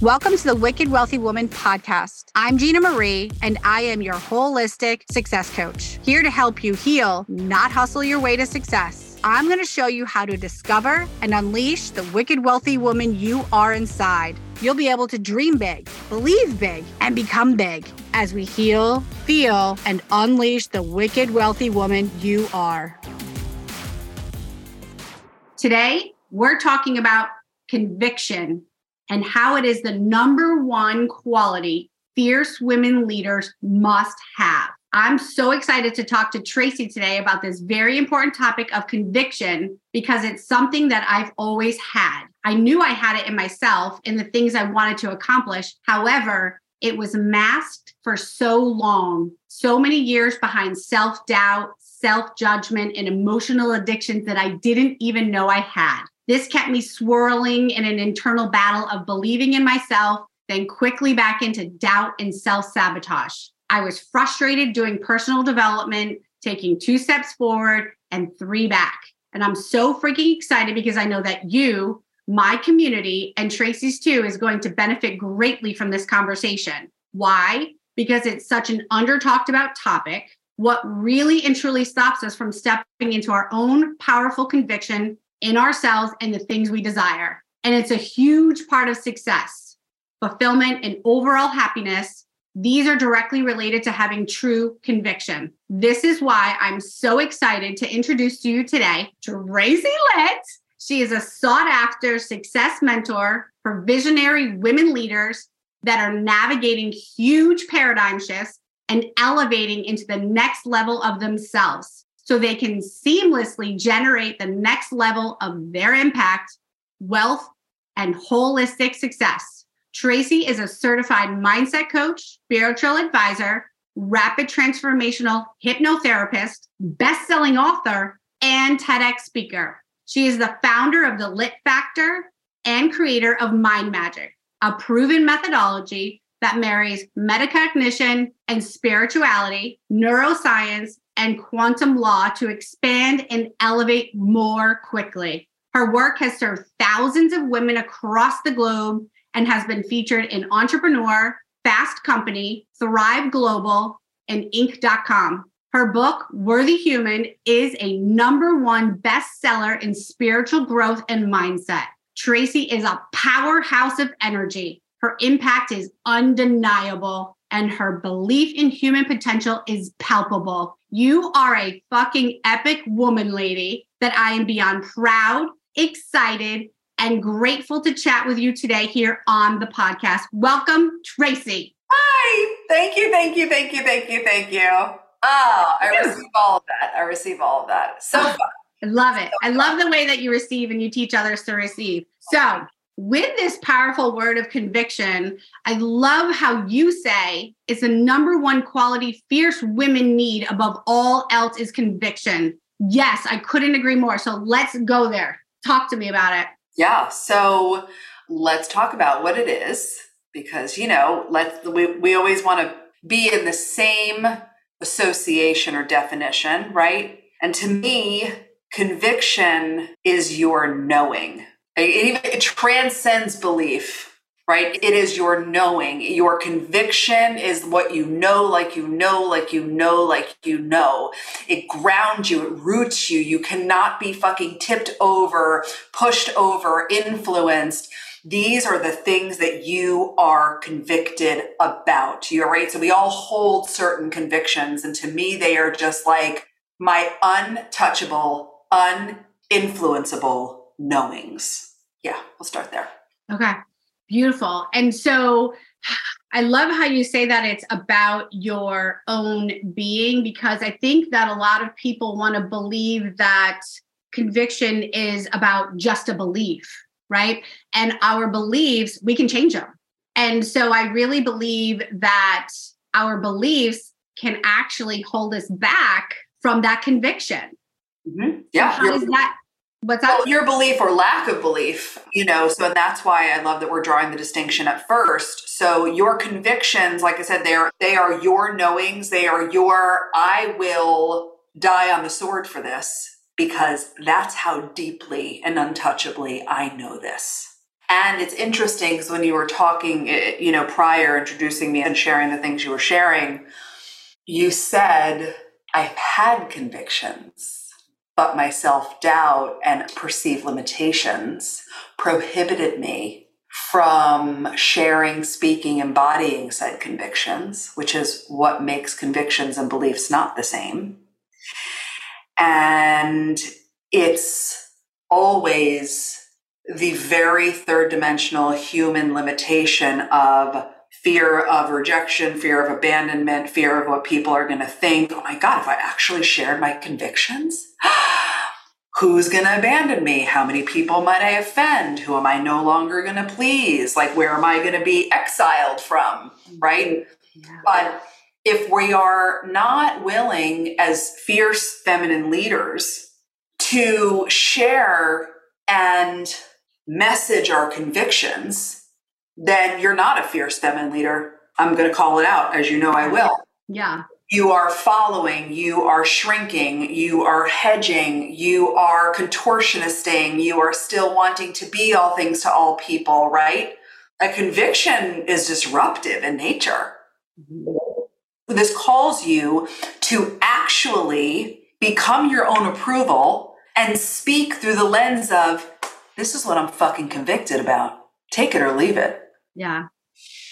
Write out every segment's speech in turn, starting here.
Welcome to the Wicked Wealthy Woman podcast. I'm Gina Marie, and I am your holistic success coach, here to help you heal, not hustle your way to success. I'm going to show you how to discover and unleash the wicked wealthy woman you are inside. You'll be able to dream big, believe big, and become big as we heal, feel, and unleash the wicked wealthy woman you are. Today, we're talking about conviction and how it is the number one quality fierce women leaders must have. I'm so excited to talk to Tracy today about this very important topic of conviction because it's something that I've always had. I knew I had it in myself in the things I wanted to accomplish. However, it was masked for so long, so many years behind self doubt, self judgment, and emotional addictions that I didn't even know I had. This kept me swirling in an internal battle of believing in myself, then quickly back into doubt and self sabotage. I was frustrated doing personal development, taking two steps forward and three back. And I'm so freaking excited because I know that you, my community, and Tracy's too, is going to benefit greatly from this conversation. Why? Because it's such an under talked about topic. What really and truly stops us from stepping into our own powerful conviction in ourselves and the things we desire. And it's a huge part of success, fulfillment, and overall happiness. These are directly related to having true conviction. This is why I'm so excited to introduce to you today Tracy Litt. She is a sought after success mentor for visionary women leaders that are navigating huge paradigm shifts and elevating into the next level of themselves so they can seamlessly generate the next level of their impact, wealth, and holistic success. Tracy is a certified mindset coach, spiritual advisor, rapid transformational hypnotherapist, best-selling author, and TEDx speaker. She is the founder of the Litt Factor and creator of Mind Magic, a proven methodology that marries metacognition and spirituality, neuroscience, and quantum law to expand and elevate more quickly. Her work has served thousands of women across the globe and has been featured in Entrepreneur, Fast Company, Thrive Global, and Inc.com. Her book, Worthy Human, is a number one bestseller in spiritual growth and mindset. Tracy is a powerhouse of energy. Her impact is undeniable and her belief in human potential is palpable. You are a fucking epic woman, lady, that I am beyond proud, excited, and grateful to chat with you today here on the podcast. Welcome, Tracy. Hi. Thank you, thank you, thank you, thank you, thank you. Oh, I receive all of that. I receive all of that. So oh, fun. I love it. I love the way that you receive and you teach others to receive. So, with this powerful word of conviction, I love how you say it's the number one quality fierce women need above all else is conviction. Yes, I couldn't agree more. So let's go there. Talk to me about it. Yeah. So let's talk about what it is because, you know, let's, we, we always want to be in the same association or definition, right? And to me, conviction is your knowing it, it transcends belief, right? It is your knowing. Your conviction is what you know, like you know, like you know, like you know. It grounds you, it roots you. You cannot be fucking tipped over, pushed over, influenced. These are the things that you are convicted about. You're right. So we all hold certain convictions. And to me, they are just like my untouchable, uninfluenceable knowings. Yeah, we'll start there. Okay, beautiful. And so I love how you say that it's about your own being because I think that a lot of people want to believe that conviction is about just a belief, right? And our beliefs, we can change them. And so I really believe that our beliefs can actually hold us back from that conviction. Mm-hmm. Yeah. So how does that What's that? Well, your belief or lack of belief, you know, so that's why I love that we're drawing the distinction at first. So your convictions, like I said, they are they are your knowings, they are your I will die on the sword for this because that's how deeply and untouchably I know this. And it's interesting because when you were talking, eh, you know, prior introducing me and sharing the things you were sharing, you said, I've had convictions, but my self doubt and perceived limitations prohibited me from sharing, speaking, embodying said convictions, which is what makes convictions and beliefs not the same. And it's always the very third dimensional human limitation of fear of rejection, fear of abandonment, fear of what people are going to think. Oh my God, if I actually shared my convictions, who's going to abandon me? How many people might I offend? Who am I no longer going to please? Like, where am I going to be exiled from? Right. Mm-hmm. Yeah. But if we are not willing as fierce feminine leaders to share and message our convictions, then you're not a fierce feminine leader. I'm going to call it out, as you know I will. Yeah. You are following, you are shrinking, you are hedging, you are contortionisting, you are still wanting to be all things to all people, right? A conviction is disruptive in nature. Mm-hmm. This calls you to actually become your own approval and speak through the lens of this is what I'm fucking convicted about. Take it or leave it. Yeah.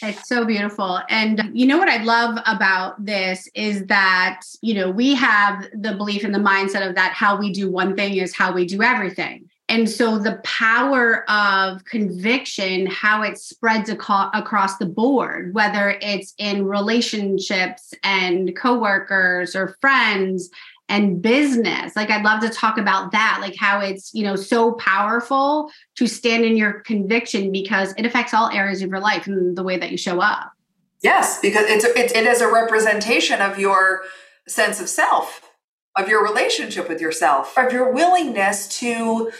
It's so beautiful. And you know what I love about this is that, you know, we have the belief and the mindset of that how we do one thing is how we do everything. And so the power of conviction, how it spreads aco- across the board, whether it's in relationships and coworkers or friends and business. Like I'd love to talk about that, like how it's, you know, so powerful to stand in your conviction because it affects all areas of your life and the way that you show up. Yes, because it's it, it is a representation of your sense of self, of your relationship with yourself, of your willingness to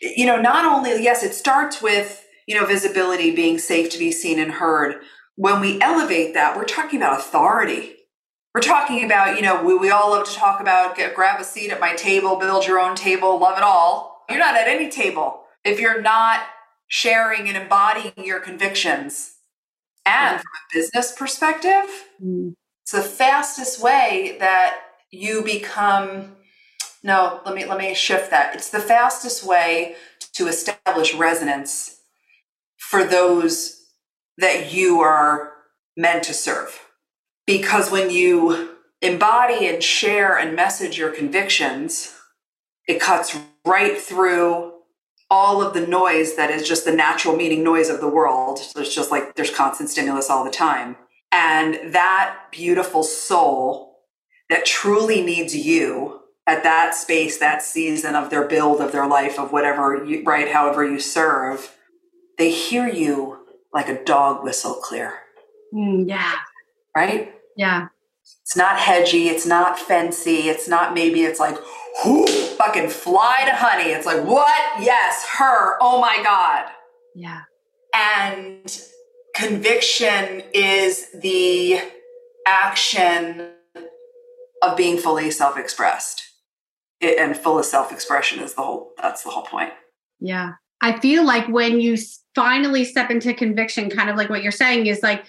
you know, not only yes, it starts with, you know, visibility being safe to be seen and heard. When we elevate that, we're talking about authority we're talking about, you know, we, we all love to talk about get, grab a seat at my table, build your own table, love it all. You're not at any table if you're not sharing and embodying your convictions. And from a business perspective, mm. it's the fastest way that you become no, let me let me shift that. It's the fastest way to establish resonance for those that you are meant to serve because when you embody and share and message your convictions, it cuts right through all of the noise that is just the natural meaning noise of the world. So it's just like there's constant stimulus all the time. And that beautiful soul that truly needs you at that space, that season of their build, of their life, of whatever you, right, however you serve, they hear you like a dog whistle clear. Mm, yeah right? Yeah. It's not hedgy, it's not fancy, it's not maybe it's like, whoo, fucking fly to honey. It's like, what? Yes, her. Oh my God. Yeah. And conviction is the action of being fully self-expressed. It, and full of self-expression is the whole that's the whole point. Yeah. I feel like when you finally step into conviction, kind of like what you're saying is like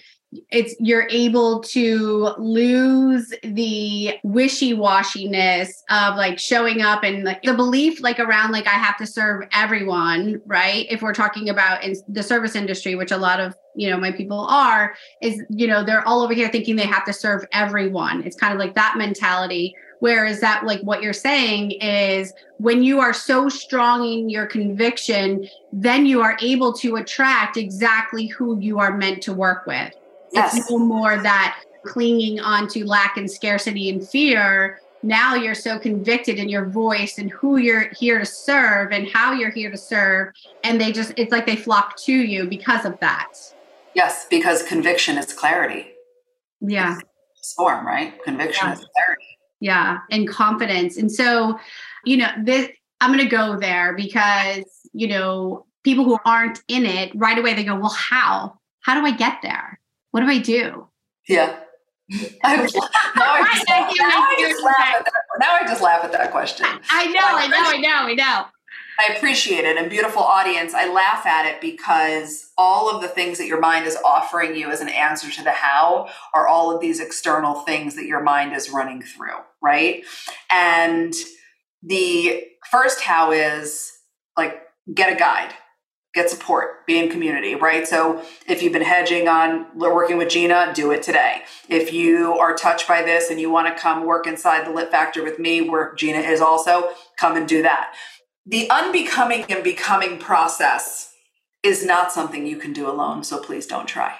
it's you're able to lose the wishy-washiness of like showing up and like the belief like around like I have to serve everyone, right? If we're talking about in the service industry, which a lot of you know my people are, is you know they're all over here thinking they have to serve everyone. It's kind of like that mentality. Whereas that, like what you're saying is when you are so strong in your conviction, then you are able to attract exactly who you are meant to work with. Yes. It's no more that clinging on to lack and scarcity and fear. Now you're so convicted in your voice and who you're here to serve and how you're here to serve. And they just, it's like they flock to you because of that. Yes, because conviction is clarity. Yeah. Form, right? Conviction yeah. is clarity. Yeah. And confidence. And so, you know, this, I'm going to go there because, you know, people who aren't in it right away, they go, well, how? How do I get there? What do I do? Yeah. I was, now, I just, now, I just laugh at that, now I just laugh at that question. I know, I um, know, I know, I know. I appreciate it. And beautiful audience, I laugh at it because all of the things that your mind is offering you as an answer to the how are all of these external things that your mind is running through, right? And the first how is like get a guide get support, be in community, right? So if you've been hedging on working with Gina, do it today. If you are touched by this and you want to come work inside the Litt Factor with me, where Gina is also, come and do that. The unbecoming and becoming process is not something you can do alone, so please don't try.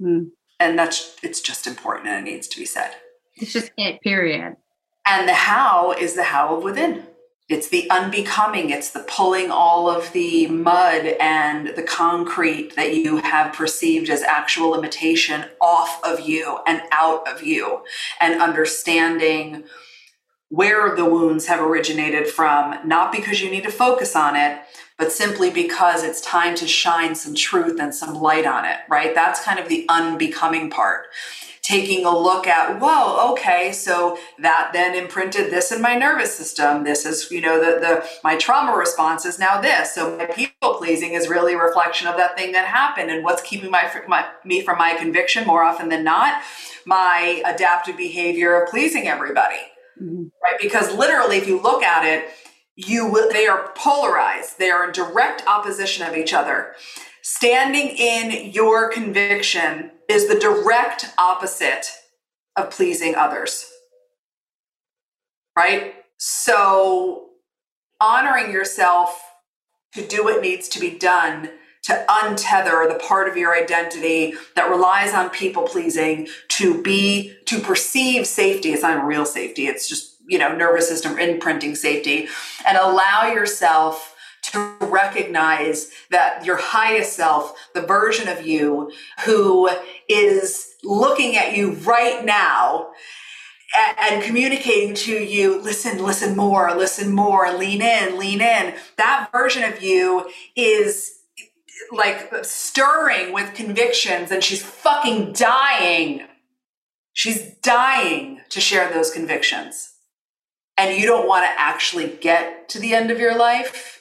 Mm. And that's it's just important and it needs to be said. It's just it, period. And the how is the how of within it's the unbecoming. It's the pulling all of the mud and the concrete that you have perceived as actual limitation off of you and out of you and understanding where the wounds have originated from not because you need to focus on it but simply because it's time to shine some truth and some light on it right? That's kind of the unbecoming part taking a look at, whoa, okay, so that then imprinted this in my nervous system. This is, you know, the, the my trauma response is now this. So my people pleasing is really a reflection of that thing that happened. And what's keeping my, my me from my conviction more often than not? My adaptive behavior of pleasing everybody. Mm-hmm. Right? Because literally, if you look at it, you will they are polarized they are in direct opposition of each other standing in your conviction is the direct opposite of pleasing others. Right? So, honoring yourself to do what needs to be done to untether the part of your identity that relies on people pleasing to be to perceive safety it's not real safety it's just you know nervous system imprinting safety and allow yourself to recognize that your highest self, the version of you who is looking at you right now and, communicating to you, listen, listen more, listen more, lean in, lean in. That version of you is like stirring with convictions and she's fucking dying. She's dying to share those convictions. And you don't want to actually get to the end of your life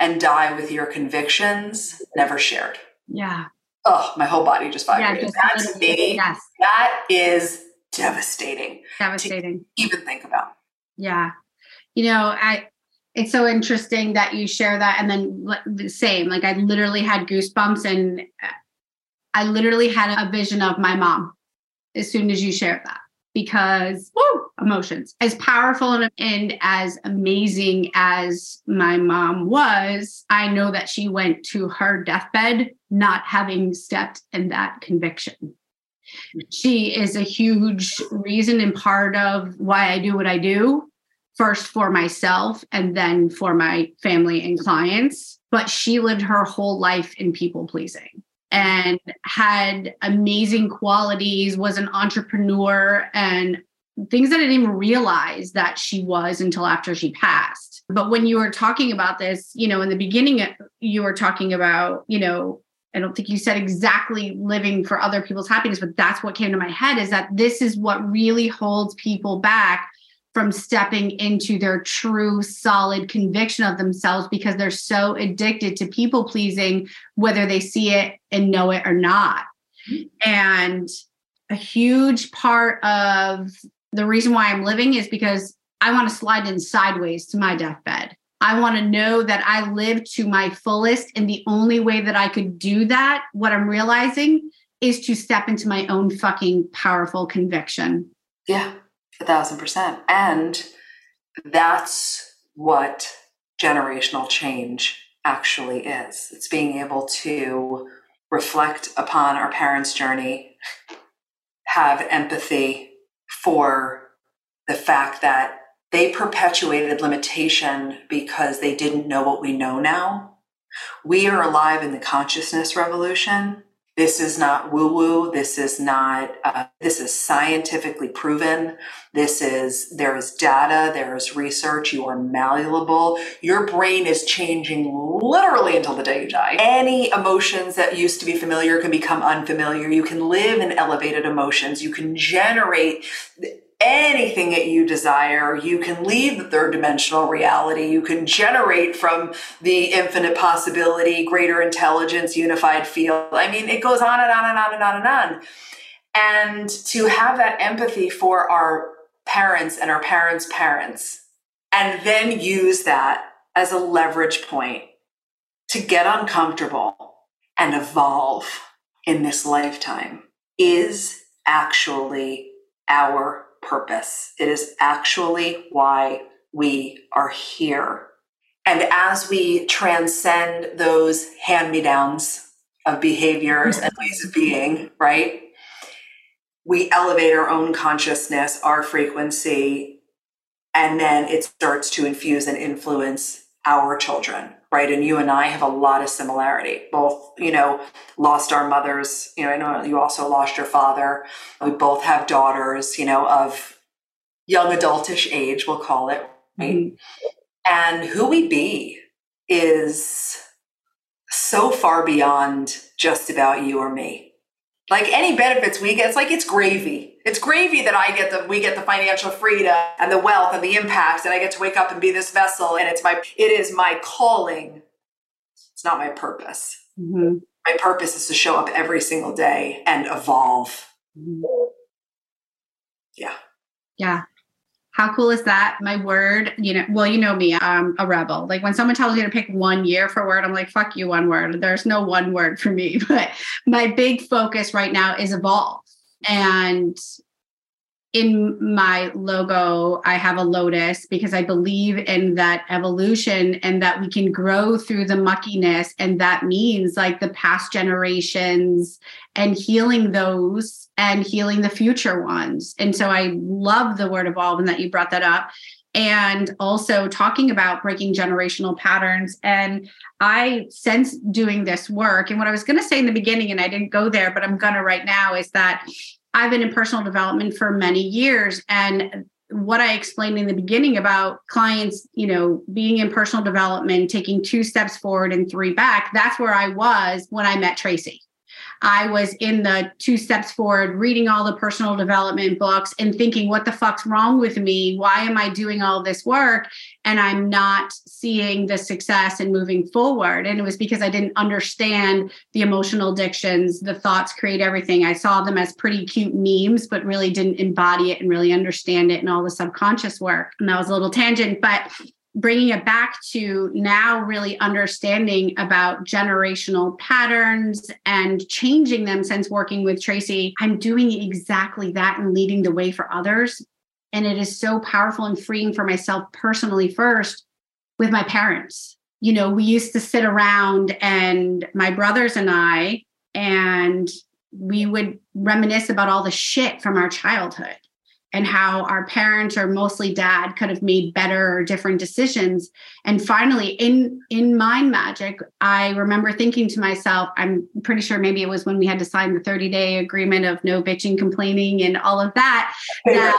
and die with your convictions never shared. Yeah. Oh, my whole body just vibrated. Yeah, just That's me. Yes. That is devastating. Devastating. even think about. Yeah. You know, I it's so interesting that you share that and then the same like i literally had goosebumps and uh, i literally had a vision of my mom as soon as you shared that because woo, emotions. As powerful and, and as amazing as my mom was i know that she went to her deathbed not having stepped in that conviction. She is a huge reason and part of why i do what i do first for myself and then for my family and clients but she lived her whole life in people pleasing and had amazing qualities, was an entrepreneur, and things that I didn't even realize that she was until after she passed. But when you were talking about this, you know, in the beginning, you were talking about, you know, I don't think you said exactly living for other people's happiness, but that's what came to my head is that this is what really holds people back from stepping into their true solid conviction of themselves because they're so addicted to people pleasing whether they see it and know it or not. And a huge part of the reason why i'm living is because i want to slide in sideways to my deathbed. I want to know that i lived to my fullest and the only way that i could do that what i'm realizing is to step into my own fucking powerful conviction. Yeah a thousand percent. And that's what generational change actually is. It's being able to reflect upon our parents' journey, have empathy for the fact that they perpetuated limitation because they didn't know what we know now. We are alive in the consciousness revolution this is not woo woo. This is not, uh, this is scientifically proven. This is, there is data, there is research. You are malleable. Your brain is changing literally until the day you die. Any emotions that used to be familiar can become unfamiliar. You can live in elevated emotions. You can generate anything that you desire. You can leave the third dimensional reality. You can generate from the infinite possibility, greater intelligence, unified field. I mean, it goes on and on and on and on and on. And to have that empathy for our parents and our parents' parents, and then use that as a leverage point to get uncomfortable and evolve in this lifetime is actually our purpose. It is actually why we are here. And as we transcend those hand me downs of behaviors and ways of being, right? We elevate our own consciousness, our frequency, and then it starts to infuse and influence our children right? And you and i have a lot of similarity. Both you know lost our mothers. You know i know you also lost your father. We both have daughters you know of young adultish age we'll call it right? Mm-hmm. and who we be is so far beyond just about you or me. Like any benefits we get it's like it's gravy it's gravy that I get the we get the financial freedom and the wealth and the impacts and I get to wake up and be this vessel and it's my it is my calling. It's not my purpose. Mm-hmm. My purpose is to show up every single day and evolve. Mm-hmm. Yeah. Yeah. How cool is that? My word, you know, well, you know me, I'm a rebel. Like when someone tells me to pick one year for word, I'm like, fuck you, one word. There's no one word for me. But my big focus right now is evolve and in my logo, I have a lotus because I believe in that evolution and that we can grow through the muckiness. And that means like the past generations and healing those and healing the future ones. And so I love the word evolve and that you brought that up. And also talking about breaking generational patterns. And I, since doing this work, and what I was going to say in the beginning, and I didn't go there, but I'm going to right now, is that I've been in personal development for many years. And what I explained in the beginning about clients, you know, being in personal development, taking two steps forward and three back, that's where I was when I met Tracy. I was in the two steps forward, reading all the personal development books and thinking, what the fuck's wrong with me? Why am I doing all this work? And I'm not seeing the success and moving forward. And it was because I didn't understand the emotional addictions, the thoughts create everything. I saw them as pretty cute memes, but really didn't embody it and really understand it and all the subconscious work. And that was a little tangent, but bringing it back to now really understanding about generational patterns and changing them since working with Tracy, I'm doing exactly that and leading the way for others. And it is so powerful and freeing for myself personally first with my parents. You know, we used to sit around and my brothers and I, and we would reminisce about all the shit from our childhood and how our parents or mostly dad could have made better or different decisions. And finally in in mind magic i remember thinking to myself i'm pretty sure maybe it was when we had to sign the 30 day agreement of no bitching complaining and all of that that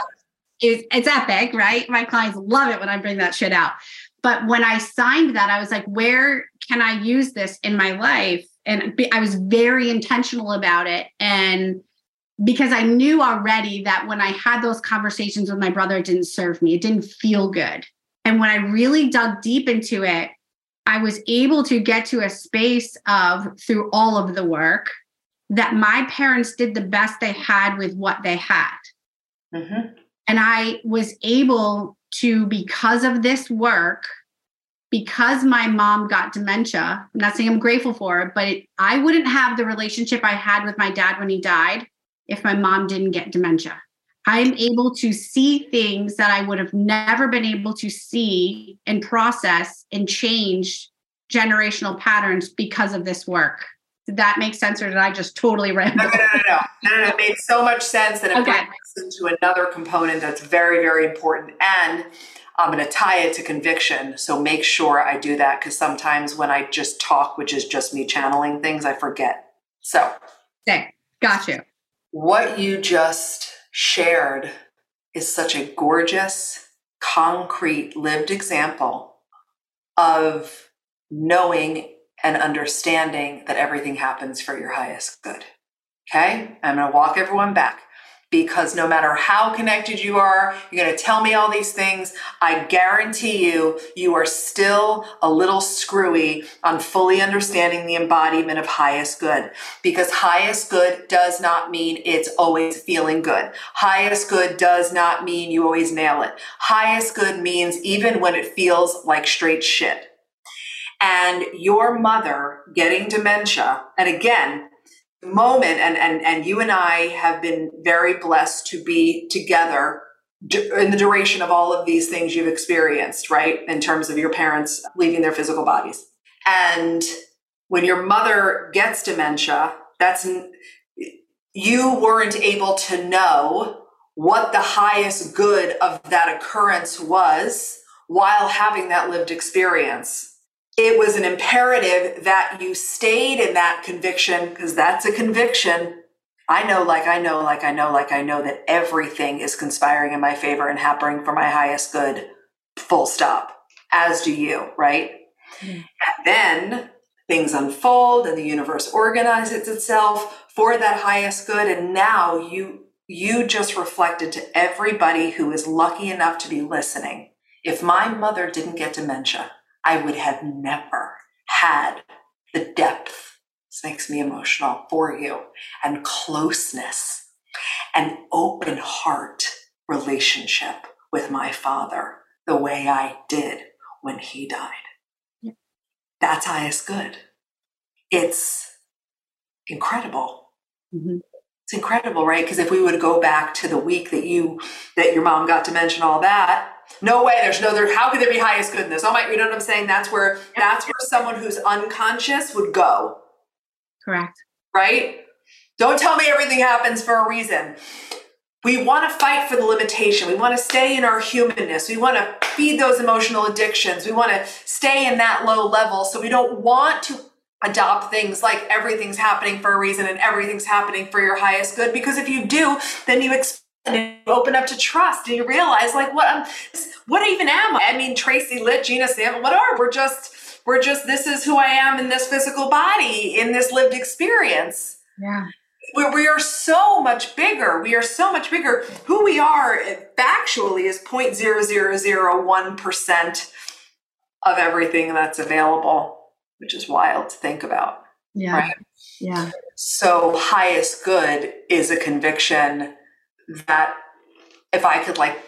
is it's epic right? My clients love it when i bring that shit out. But when i signed that i was like where can i use this in my life? And i was very intentional about it. And because I knew already that when I had those conversations with my brother, it didn't serve me. It didn't feel good. And when I really dug deep into it, I was able to get to a space of, through all of the work, that my parents did the best they had with what they had. Mm-hmm. And I was able to, because of this work, because my mom got dementia, I'm not saying I'm grateful for it, but it, I wouldn't have the relationship I had with my dad when he died if my mom didn't get dementia. I'm able to see things that I would have never been able to see and process and change generational patterns because of this work. Did that make sense, or did I just totally ramble? No, no, no, no, no, no, no. It made so much sense, and it okay. brings into another component that's very, very important. And I'm going to tie it to conviction. So make sure I do that because sometimes when I just talk, which is just me channeling things, I forget. So, okay, got you what you just shared is such a gorgeous, concrete, lived example of knowing and understanding that everything happens for your highest good. Okay? I'm to walk everyone back. Because no matter how connected you are, you're going to tell me all these things. I guarantee you, you are still a little screwy on fully understanding the embodiment of highest good because highest good does not mean it's always feeling good. Highest good does not mean you always nail it. Highest good means even when it feels like straight shit. And your mother getting dementia, and again, moment and and and you and I have been very blessed to be together in the duration of all of these things you've experienced, right? In terms of your parents leaving their physical bodies. And when your mother gets dementia, that's you weren't able to know what the highest good of that occurrence was while having that lived experience it was an imperative that you stayed in that conviction because that's a conviction. I know, like I know, like I know, like I know that everything is conspiring in my favor and happening for my highest good, full stop, as do you, right? Mm-hmm. And then things unfold and the universe organizes itself for that highest good. And now you you just reflected to everybody who is lucky enough to be listening. If my mother didn't get dementia, I would have never had the depth. This makes me emotional for you and closeness and open heart relationship with my father the way I did when he died. Yeah. That's highest good. It's incredible. Mm-hmm. It's incredible, right? Because if we would go back to the week that you that your mom got dementia all that, no way. There's no there. How could there be highest good in this? Oh my, you know what I'm saying? That's where that's where someone who's unconscious would go. Correct. Right. Don't tell me everything happens for a reason. We want to fight for the limitation. We want to stay in our humanness. We want to feed those emotional addictions. We want to stay in that low level. So we don't want to adopt things like everything's happening for a reason and everything's happening for your highest good. Because if you do, then you and you open up to trust and you realize like what um, I'm what even am I? I mean Tracy Litt, Gina Sam, what are we're just we're just this is who I am in this physical body, in this lived experience. Yeah. We, we are so much bigger. We are so much bigger. Who we are factually is 0.0001% of everything that's available, which is wild to think about. Yeah. Right? Yeah. So highest good is a conviction that if I could like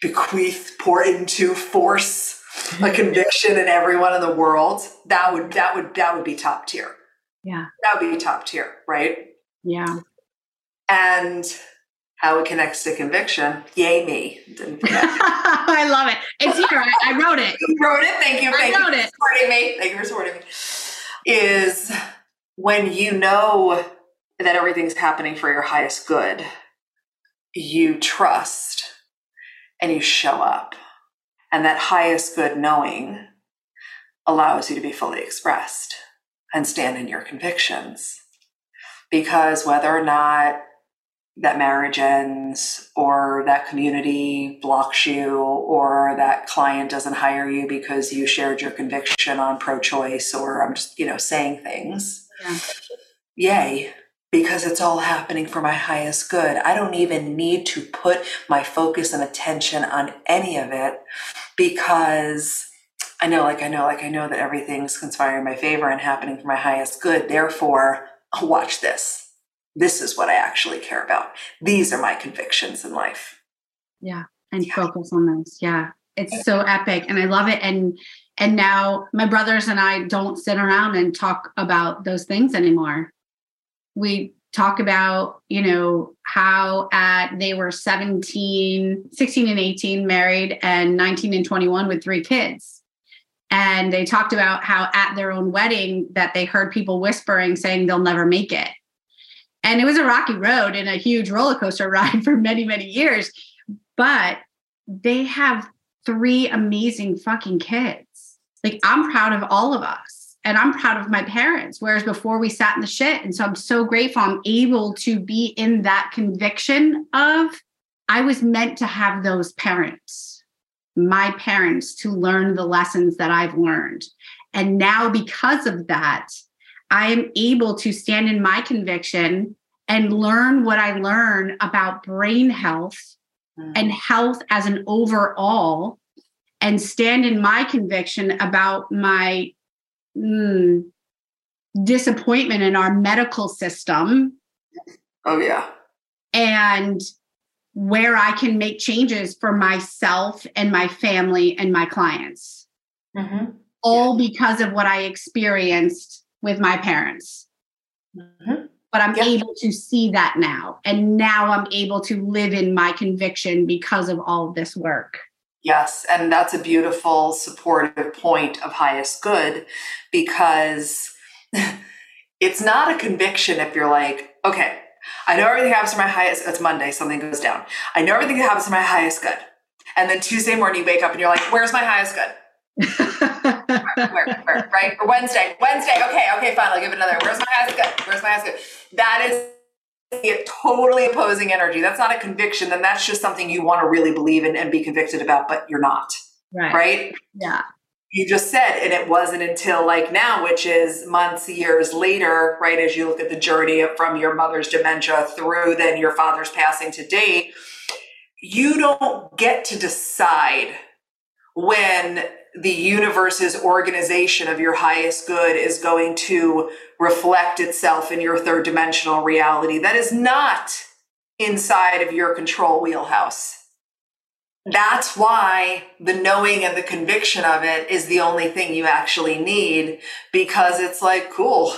bequeath, pour into, force a conviction in everyone in the world, that would that would that would be top tier. Yeah. That would be top tier, right? Yeah. And how it connects to conviction. Yay me. I love it. It's here. I, I, wrote it. You wrote it. Thank you. Thank I wrote you it. for supporting me. Thank you for supporting me. Is when you know that everything's happening for your highest good you trust and you show up. And that highest good knowing allows you to be fully expressed and stand in your convictions. Because whether or not that marriage ends or that community blocks you or that client doesn't hire you because you shared your conviction on pro-choice or I'm just, you know, saying things. Yeah. Yay because it's all happening for my highest good. I don't even need to put my focus and attention on any of it because I know, like, I know, like, I know that everything's conspiring in my favor and happening for my highest good. Therefore, watch this. This is what I actually care about. These are my convictions in life. Yeah. And yeah. focus on those. Yeah. It's so epic. And I love it. And, and now my brothers and I don't sit around and talk about those things anymore we talk about you know how at they were 17 16 and 18 married and 19 and 21 with three kids and they talked about how at their own wedding that they heard people whispering saying they'll never make it and it was a rocky road and a huge roller coaster ride for many many years but they have three amazing fucking kids like i'm proud of all of us and I'm proud of my parents. Whereas before we sat in the shit. And so I'm so grateful I'm able to be in that conviction of I was meant to have those parents, my parents, to learn the lessons that I've learned. And now, because of that, I am able to stand in my conviction and learn what I learn about brain health mm. and health as an overall and stand in my conviction about my mm, disappointment in our medical system. Oh, yeah. And where I can make changes for myself and my family and my clients. Mm-hmm. All yeah. because of what I experienced with my parents. Mm-hmm. But I'm able to see that now. And now I'm able to live in my conviction because of all of this work. Yes, and that's a beautiful supportive point of highest good because it's not a conviction if you're like, okay, I know everything happens to my highest, it's Monday, something goes down. I know everything that happens to my highest good. And then Tuesday morning you wake up and you're like, where's my highest good? where, where, right? Or Wednesday, Wednesday, okay, okay, fine, I'll give it another. Where's my good? Where's my good? That is a totally opposing energy. That's not a conviction. Then that's just something you want to really believe in and be convicted about, but you're not. Right. Right? Yeah. You just said, and it wasn't until like now, which is months, years later, right? As you look at the journey from your mother's dementia through then your father's passing to date, you don't get to decide when the universe's organization of your highest good is going to reflect itself in your third dimensional reality. That is not inside of your control wheelhouse. That's why the knowing and the conviction of it is the only thing you actually need because it's like, cool,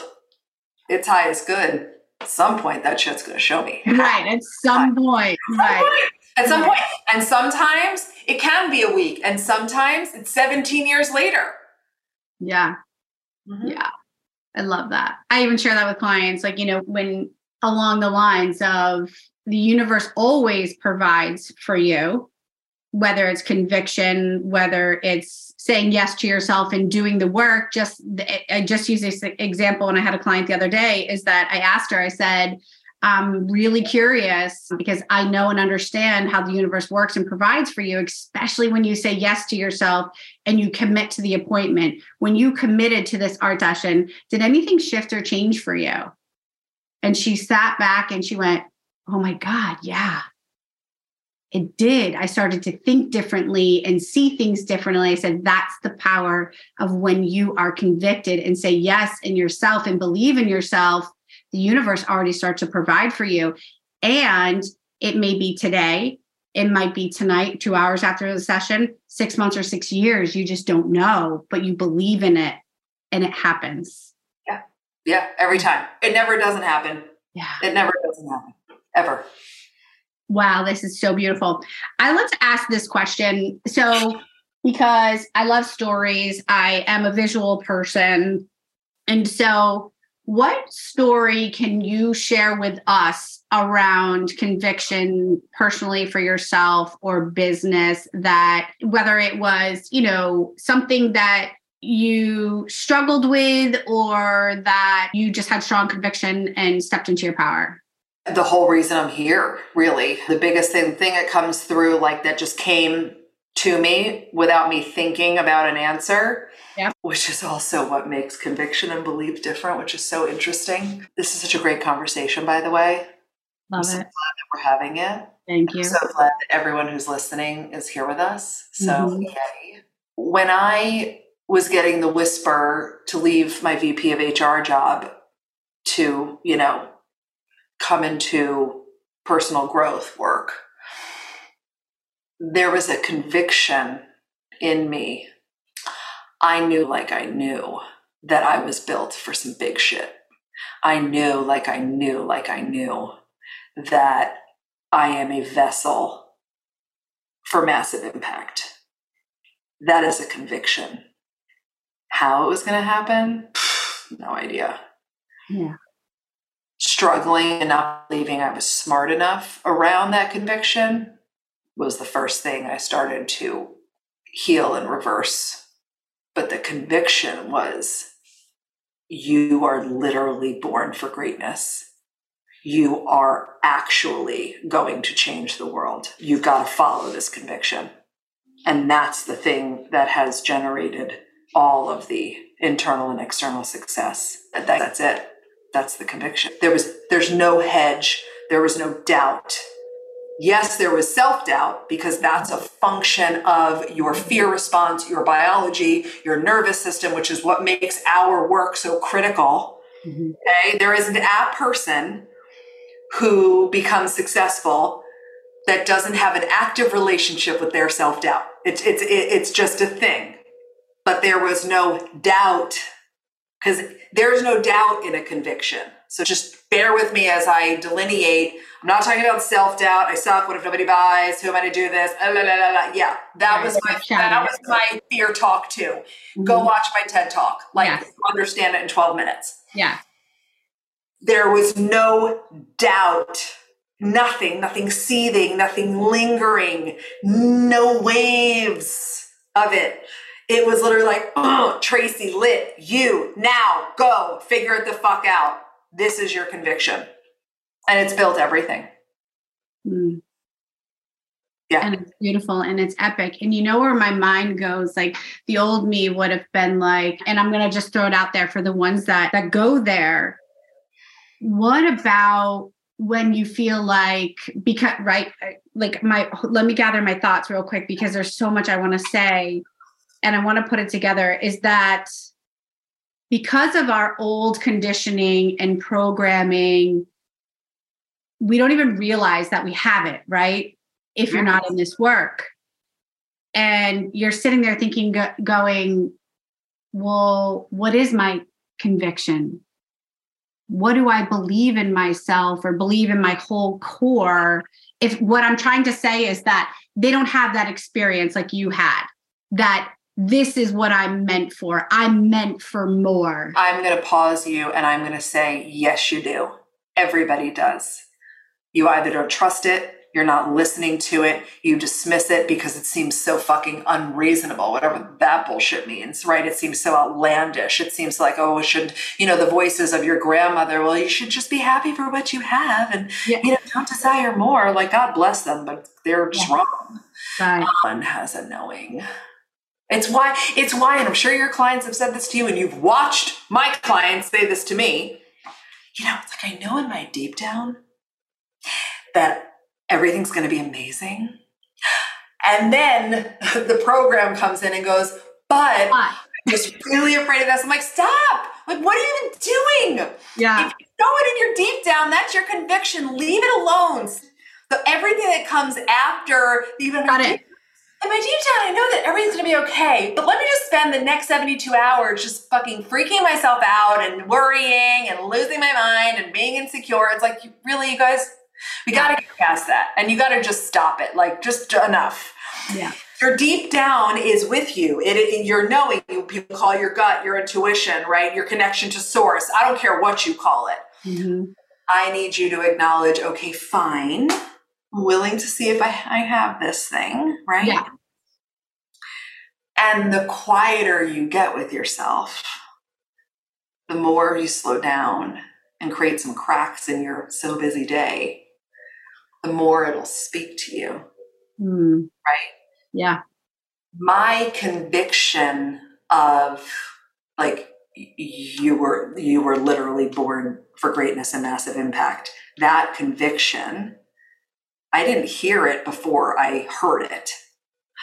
it's highest good. At some point, that shit's going to show me. Right. At some point. Right. At some point. And sometimes it can be a week, and sometimes it's 17 years later. Yeah. Mm-hmm. Yeah. I love that. I even share that with clients, like, you know, when along the lines of the universe always provides for you, whether it's conviction, whether it's saying yes to yourself and doing the work. Just, I just used this example, and I had a client the other day is that I asked her, I said, I'm really curious because I know and understand how the universe works and provides for you, especially when you say yes to yourself and you commit to the appointment. When you committed to this art session, did anything shift or change for you? And she sat back and she went, Oh my God, yeah. It did. I started to think differently and see things differently. I said, That's the power of when you are convicted and say yes in yourself and believe in yourself the universe already starts to provide for you. And it may be today, it might be tonight, two hours after the session, six months or six years. You just don't know, but you believe in it and it happens. Yeah. Yeah. Every time. It never doesn't happen. Yeah. It never doesn't happen. Ever. Wow, this is so beautiful. I love to ask this question. So, because I love stories, I am a visual person. And so, what story can you share with us around conviction personally for yourself or business that whether it was, you know, something that you struggled with or that you just had strong conviction and stepped into your power? The whole reason I'm here, really. The biggest thing, thing that comes through like that just came to me without me thinking about an answer Yep. Which is also what makes conviction and belief different, which is so interesting. This is such a great conversation, by the way. Love I'm so it. glad that we're having it. Thank you. I'm so glad that everyone who's listening is here with us. So, mm-hmm. yay. When I was getting the whisper to leave my VP of HR job to, you know, come into personal growth work, there was a conviction in me I knew like I knew that I was built for some big shit. I knew like I knew like I knew that I am a vessel for massive impact. That is a conviction. How it was going to happen? No idea. Yeah. Struggling and not believing I was smart enough around that conviction was the first thing I started to heal and reverse but the conviction was you are literally born for greatness. You are actually going to change the world. You've got to follow this conviction. And that's the thing that has generated all of the internal and external success. That's it. That's the conviction. There was there's no hedge, there was no doubt. Yes, there was self doubt because that's a function of your fear response, your biology, your nervous system, which is what makes our work so critical. Mm-hmm. Okay. There isn't a person who becomes successful that doesn't have an active relationship with their self doubt. It's, it's, it's just a thing. But there was no doubt because there's no doubt in a conviction. So just bear with me as I delineate. I'm not talking about self doubt. I suck. What if nobody buys? Who am I to do this? La, la, la, yeah, that was my that was my fear talk too. Mm-hmm. Go watch my TED talk. Like yes. understand it in 12 minutes. Yeah. There was no doubt. Nothing, nothing seething, nothing lingering, no waves of it. It was literally like, oh, Tracy, Litt, you, now, go, figure it the fuck out. This is your conviction. And it's built everything. Mm. Yeah. And it's beautiful and it's epic. And you know where my mind goes? Like the old me would have been like, and I'm gonna just throw it out there for the ones that that go there. What about when you feel like because right like my let me gather my thoughts real quick because there's so much I want to say and I want to put it together is that because of our old conditioning and programming, we don't even realize that we have it, right? If you're not in this work. And you're sitting there thinking, going, well, what is my conviction? What do I believe in myself or believe in my whole core? If what I'm trying to say is that they don't have that experience like you had, that this is what I'm meant for. I'm meant for more. I'm going to pause you and I'm going to say, yes, you do. Everybody does. You either don't trust it, you're not listening to it, you dismiss it because it seems so fucking unreasonable, whatever that bullshit means, right? It seems so outlandish. It seems like, oh, it should, you know, the voices of your grandmother, well, you should just be happy for what you have and, yeah. you know, don't desire more. Like, God bless them, but they're just yeah. wrong. Right. One has a knowing. It's why it's why, and I'm sure your clients have said this to you, and you've watched my clients say this to me. You know, it's like I know in my deep down that everything's going to be amazing, and then the program comes in and goes, "But I'm just really afraid of this." I'm like, "Stop! Like, what are you even doing? Yeah, if you know it in your deep down, that's your conviction. Leave it alone." So everything that comes after even got it in my deep down, I know that everything's gonna be okay, but let me just spend the next 72 hours just fucking freaking myself out and worrying and losing my mind and being insecure. It's like, really, you guys, we gotta get past that and you gotta just stop it. Like, just enough. Yeah. Your deep down is with you. It, it your knowing. You people call your gut your intuition, right? Your connection to source. I don't care what you call it. Mm-hmm. I need you to acknowledge, okay, fine willing to see if I, I have this thing, right? Yeah. And the quieter you get with yourself, the more you slow down and create some cracks in your so busy day, the more it'll speak to you. Mm. Right? Yeah. My conviction of like you were you were literally born for greatness and massive impact. That conviction I didn't hear it before I heard it.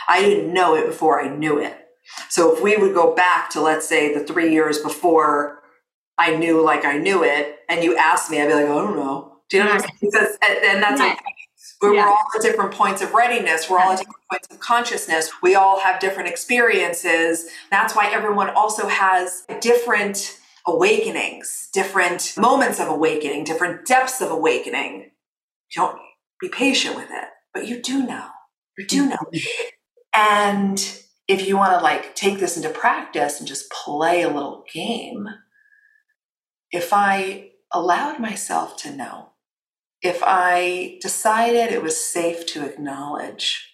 I didn't know it before I knew it. So if we would go back to, let's say, the three years before I knew like I knew it, and you asked me, I'd be like, I don't know. Do you know what I'm saying? Because, and that's yeah. We're, yeah. we're, all at different points of readiness. We're all at different points of consciousness. We all have different experiences. That's why everyone also has different awakenings, different moments of awakening, different depths of awakening. You don't be patient with it, but you do know. You do mm-hmm. know. And if you want to like take this into practice and just play a little game, if I allowed myself to know, if I decided it was safe to acknowledge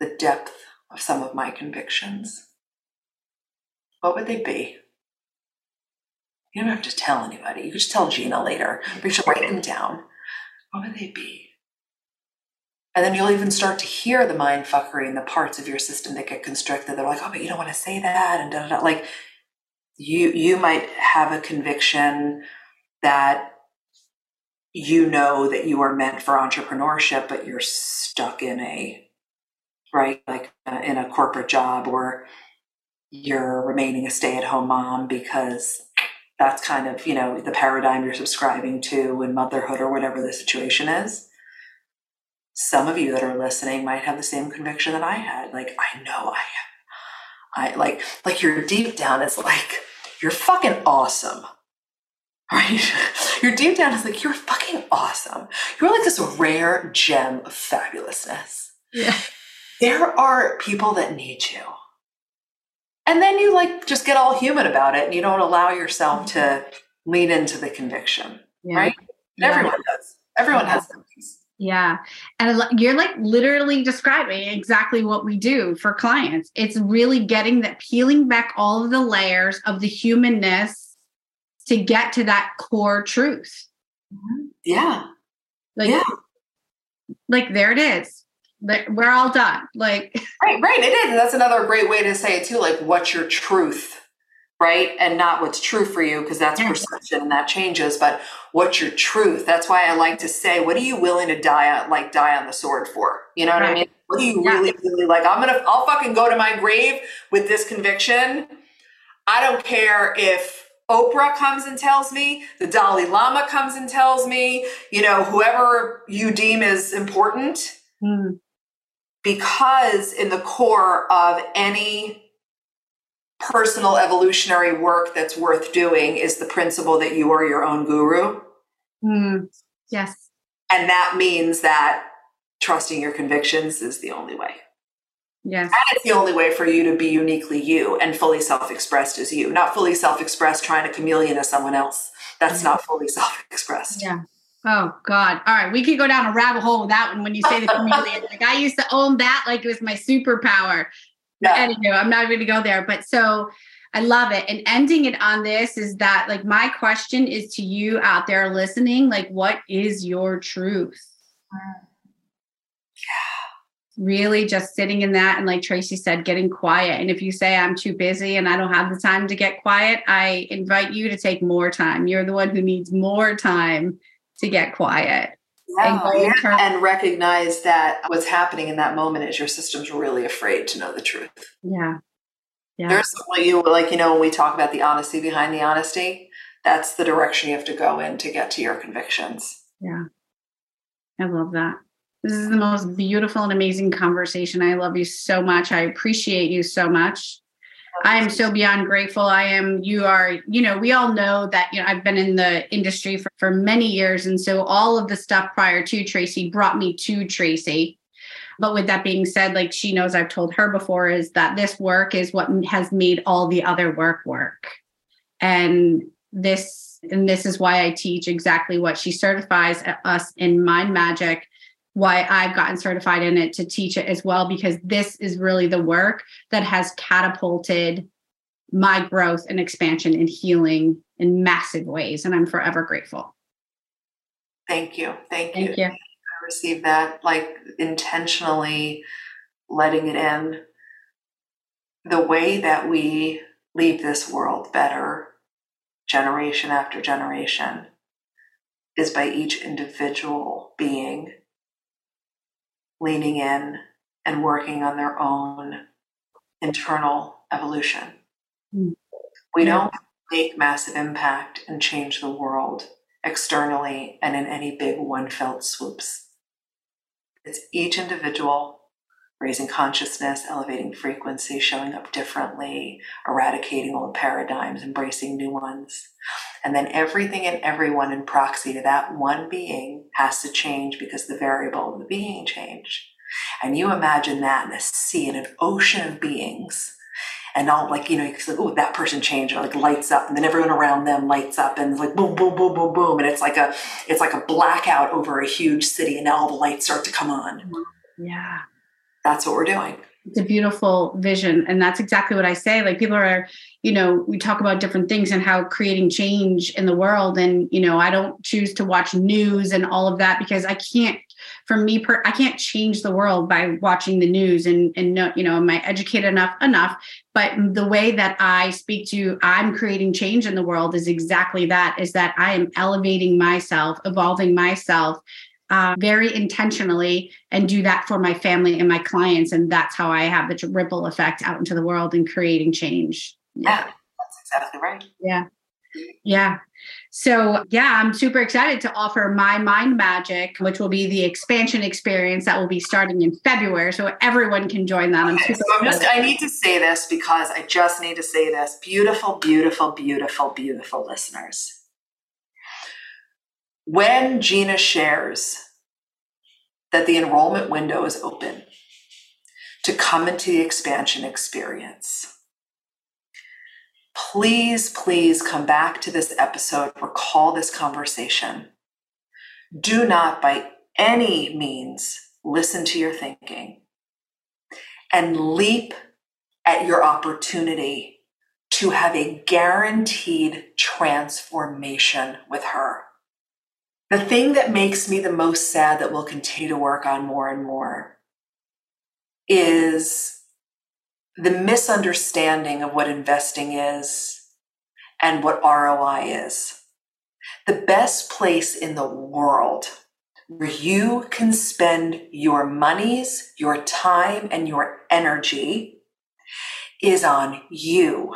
the depth of some of my convictions, what would they be? You don't have to tell anybody. You could just tell Gina later. But you should write them down. What would they be? And then you'll even start to hear the mind fuckery in the parts of your system that get constricted. They're like, oh, but you don't want to say that, and da da da. Like you, you might have a conviction that you know that you are meant for entrepreneurship, but you're stuck in a, right, like uh, in a corporate job or you're remaining a stay at home mom because that's kind of, you know, the paradigm you're subscribing to in motherhood or whatever the situation is. Some of you that are listening might have the same conviction that I had. Like, I know I I like, like you're deep down, it's like, you're fucking awesome. Right? Your deep down is like, you're fucking awesome. You're like this rare gem of fabulousness. Yeah. There are people that need you. And then you like just get all human about it and you don't allow yourself to mm-hmm. lean into the conviction. Yeah. Right? Yeah. Everyone does. Everyone has things. Yeah. And you're like literally describing exactly what we do for clients. It's really getting that, peeling back all of the layers of the humanness to get to that core truth. Yeah. Like, Yeah. like there it is. Like, We're all done. Like, Right, right. It is. And that's another great way to say it too. Like, what's your truth, right? And not what's true for you, because that's perception and that changes. But what's your truth? That's why I like to say, what are you willing to die on, like die on the sword for? You know what I mean? What do you Yeah. really, really like? I'm gonna, I'll fucking go to my grave with this conviction. I don't care if Oprah comes and tells me, the Dalai Lama comes and tells me, you know, whoever you deem is important hmm, because in the core of any personal evolutionary work that's worth doing is the principle that you are your own guru. hmm, yes. And that means that trusting your convictions is the only way. Yes. And it's the only way for you to be uniquely you and fully self expressed as you, not fully self expressed trying to chameleon as someone else. That's not fully self expressed. Yeah. Oh God. All right. We could go down a rabbit hole with that one when you say the chameleon. like I used to own that like it was my superpower. Yeah. Anywho, I'm not going to go there. But so I love it. And ending it on this is that like my question is to you out there listening, like what is your truth? Really just sitting in that and like Tracy said, getting quiet. And if you say I'm too busy and I don't have the time to get quiet, I invite you to take more time. You're the one who needs more time to get quiet. Yeah, And yeah, and recognize that what's happening in that moment is your system's really afraid to know the truth. Yeah. Yeah. There's what you like, you know, when we talk about the honesty behind the honesty, that's the direction you have to go in to get to your convictions. Yeah. I love that. This is the most beautiful and amazing conversation. I love you so much. I appreciate you so much. I am so beyond grateful. I am, you are, you know, we all know that, you know, I've been in the industry for, for many years. And so all of the stuff prior to Tracy brought me to Tracy. But with that being said, like she knows I've told her before, is that this work is what has made all the other work work. And this, and this is why I teach exactly what she certifies us in Mind Magic why I've gotten certified in it to teach it as well, because this is really the work that has catapulted my growth and expansion and healing in massive ways. And I'm forever grateful. Thank you. Thank you. Thank you. I received that, like intentionally letting it in. The way that we leave this world better, generation after generation, is by each individual being leaning in and working on their own internal evolution. Mm. We Yeah. don't make massive impact and change the world externally and in any big one felt swoops. It's each individual raising consciousness, elevating frequency, showing up differently, eradicating old paradigms, embracing new ones. And then everything and everyone in proxy to that one being has to change because the variable of the being changed. And you imagine that in a sea, in an ocean of beings. And all like, you know, it's like, oh, that person changed, or like lights up, and then everyone around them lights up and like boom, boom, boom, boom, boom. And it's like a it's like a blackout over a huge city, and now all the lights start to come on. Mm-hmm. Yeah. That's what we're doing. It's a beautiful vision. And that's exactly what I say. Like people are, you know, we talk about different things and how creating change in the world. And, you know, I don't choose to watch news and all of that because I can't for me per i can't change the world by watching the news and and no, you know am i educated enough enough but the way that i speak to i'm creating change in the world is exactly that is that i am elevating myself evolving myself uh, very intentionally and do that for my family and my clients and that's how i have the ripple effect out into the world and creating change yeah, yeah that's exactly right yeah yeah so, yeah, I'm super excited to offer my Mind Magic, which will be the expansion experience that will be starting in February. So everyone can join that. Okay, so I'm just, I need to say this because I just need to say this. Beautiful, beautiful, beautiful, beautiful listeners. When Gina shares that the enrollment window is open to come into the expansion experience, please, please come back to this episode, recall this conversation. Do not by any means listen to your thinking and leap at your opportunity to have a guaranteed transformation with her. The thing that makes me the most sad that we'll continue to work on more and more is the misunderstanding of what investing is and what ROI is. The best place in the world where you can spend your monies, your time, and your energy is on you.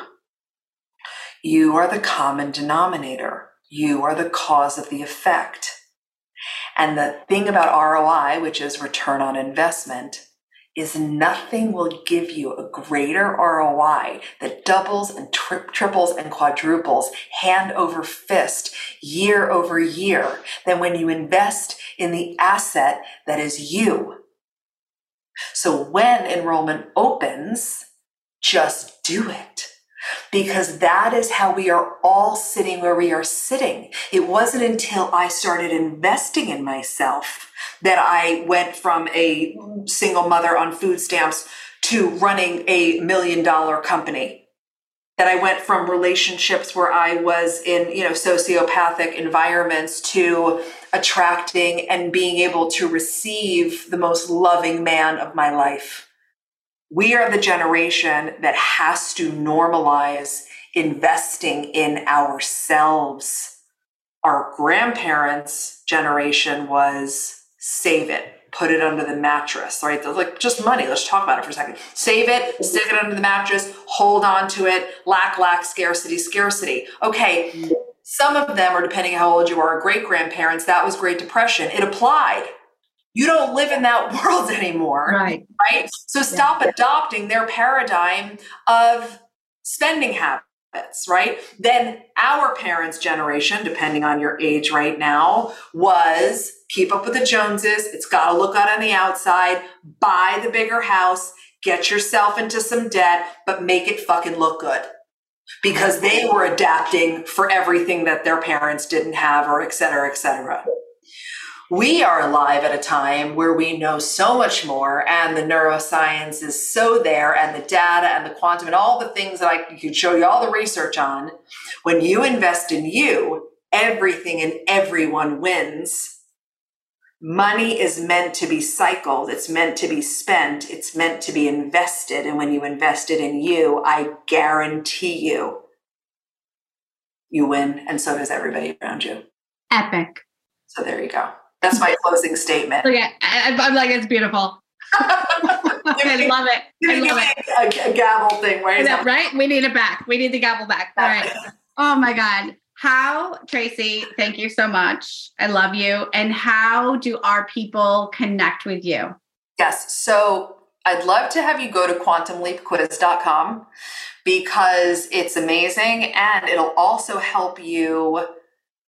You are the common denominator. You are the cause of the effect. And the thing about ROI, which is return on investment, is nothing will give you a greater ROI that doubles and tri- triples and quadruples hand over fist year over year than when you invest in the asset that is you. So when enrollment opens, just do it because that is how we are all sitting where we are sitting. It wasn't until I started investing in myself that I went from a single mother on food stamps to running a million dollar company. That I went from relationships where I was in, you know, sociopathic environments to attracting and being able to receive the most loving man of my life. We are the generation that has to normalize investing in ourselves. Our grandparents' generation was save it, put it under the mattress, right? Like just money. Let's talk about it for a second. Save it, stick it under the mattress, hold on to it, lack, lack, scarcity, scarcity. Okay. Some of them, or depending on how old you are, great grandparents, that was Great Depression. It applied. You don't live in that world anymore. Right. Right. So stop yeah. adopting their paradigm of spending habits right? Then our parents' generation, depending on your age right now, was keep up with the Joneses. It's got to look out on the outside, buy the bigger house, get yourself into some debt, but make it fucking look good. Because they were adapting for everything that their parents didn't have, or et cetera, et cetera we are alive at a time where we know so much more and the neuroscience is so there and the data and the quantum and all the things that I could show you all the research on. When you invest in you, everything and everyone wins. Money is meant to be cycled. It's meant to be spent. It's meant to be invested. And when you invest it in you, I guarantee you, you win. And so does everybody around you. Epic. So there you go. That's my closing statement. Okay, I, am like, it's beautiful. I love it. I love it. A, a gavel thing, right? That, right? We need it back. We need the gavel back. All right. Oh my God. How, Tracy, thank you so much. I love you. And how do our people connect with you? Yes. So I'd love to have you go to quantumleapquiz.com because it's amazing and it'll also help you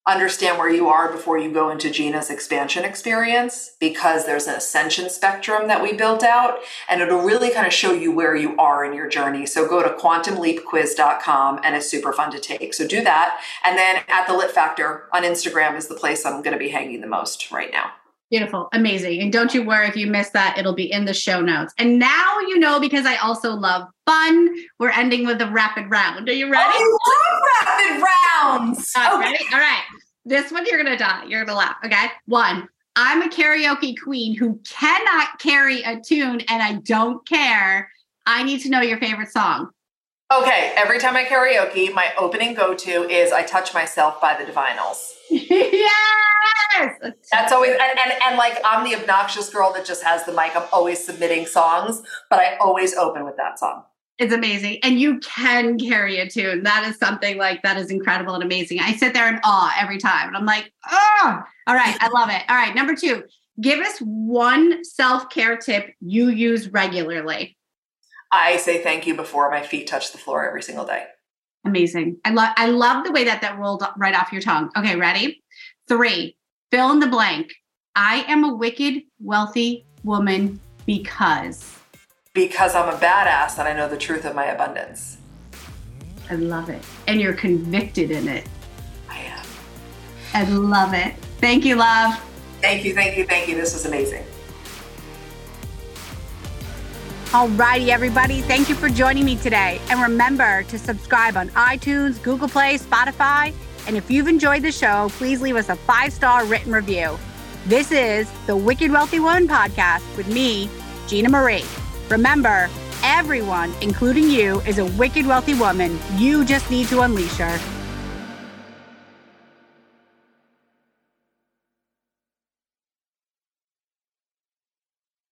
understand where you are before you go into Gina's expansion experience because there's an ascension spectrum that we built out and it'll really kind of show you where you are in your journey. So go to quantumleapquiz.com and it's super fun to take. So do that. And then at the Litt Factor on Instagram is the place I'm going to be hanging the most right now. Beautiful. Amazing. And don't you worry if you miss that, it'll be in the show notes. And now you know because I also love fun. We're ending with a rapid round. Are you ready? I love rapid rounds. Right. Okay. All right. This one you're gonna die. You're gonna laugh. Okay. One. I'm a karaoke queen who cannot carry a tune and I don't care. I need to know your favorite song. Okay, every time I karaoke, my opening go to is I Touch Myself by the Divinyls. yes! That's always, and, and, and like I'm the obnoxious girl that just has the mic. I'm always submitting songs, but I always open with that song. It's amazing. And you can carry a tune. That is something like that is incredible and amazing. I sit there in awe every time. And I'm like, oh, all right. I love it. All right. Number two, give us one self care tip you use regularly. I say thank you before my feet touch the floor every single day. Amazing. I love I love the way that that rolled right off your tongue. Okay, ready? 3. Fill in the blank. I am a wicked wealthy woman because because I'm a badass and I know the truth of my abundance. I love it. And you're convicted in it. I am. I love it. Thank you, love. Thank you, thank you, thank you. This was amazing. Alrighty, everybody. Thank you for joining me today. And remember to subscribe on iTunes, Google Play, Spotify. And if you've enjoyed the show, please leave us a five star written review. This is the Wicked Wealthy Woman podcast with me, Gina Marie. Remember, everyone, including you, is a wicked wealthy woman. You just need to unleash her.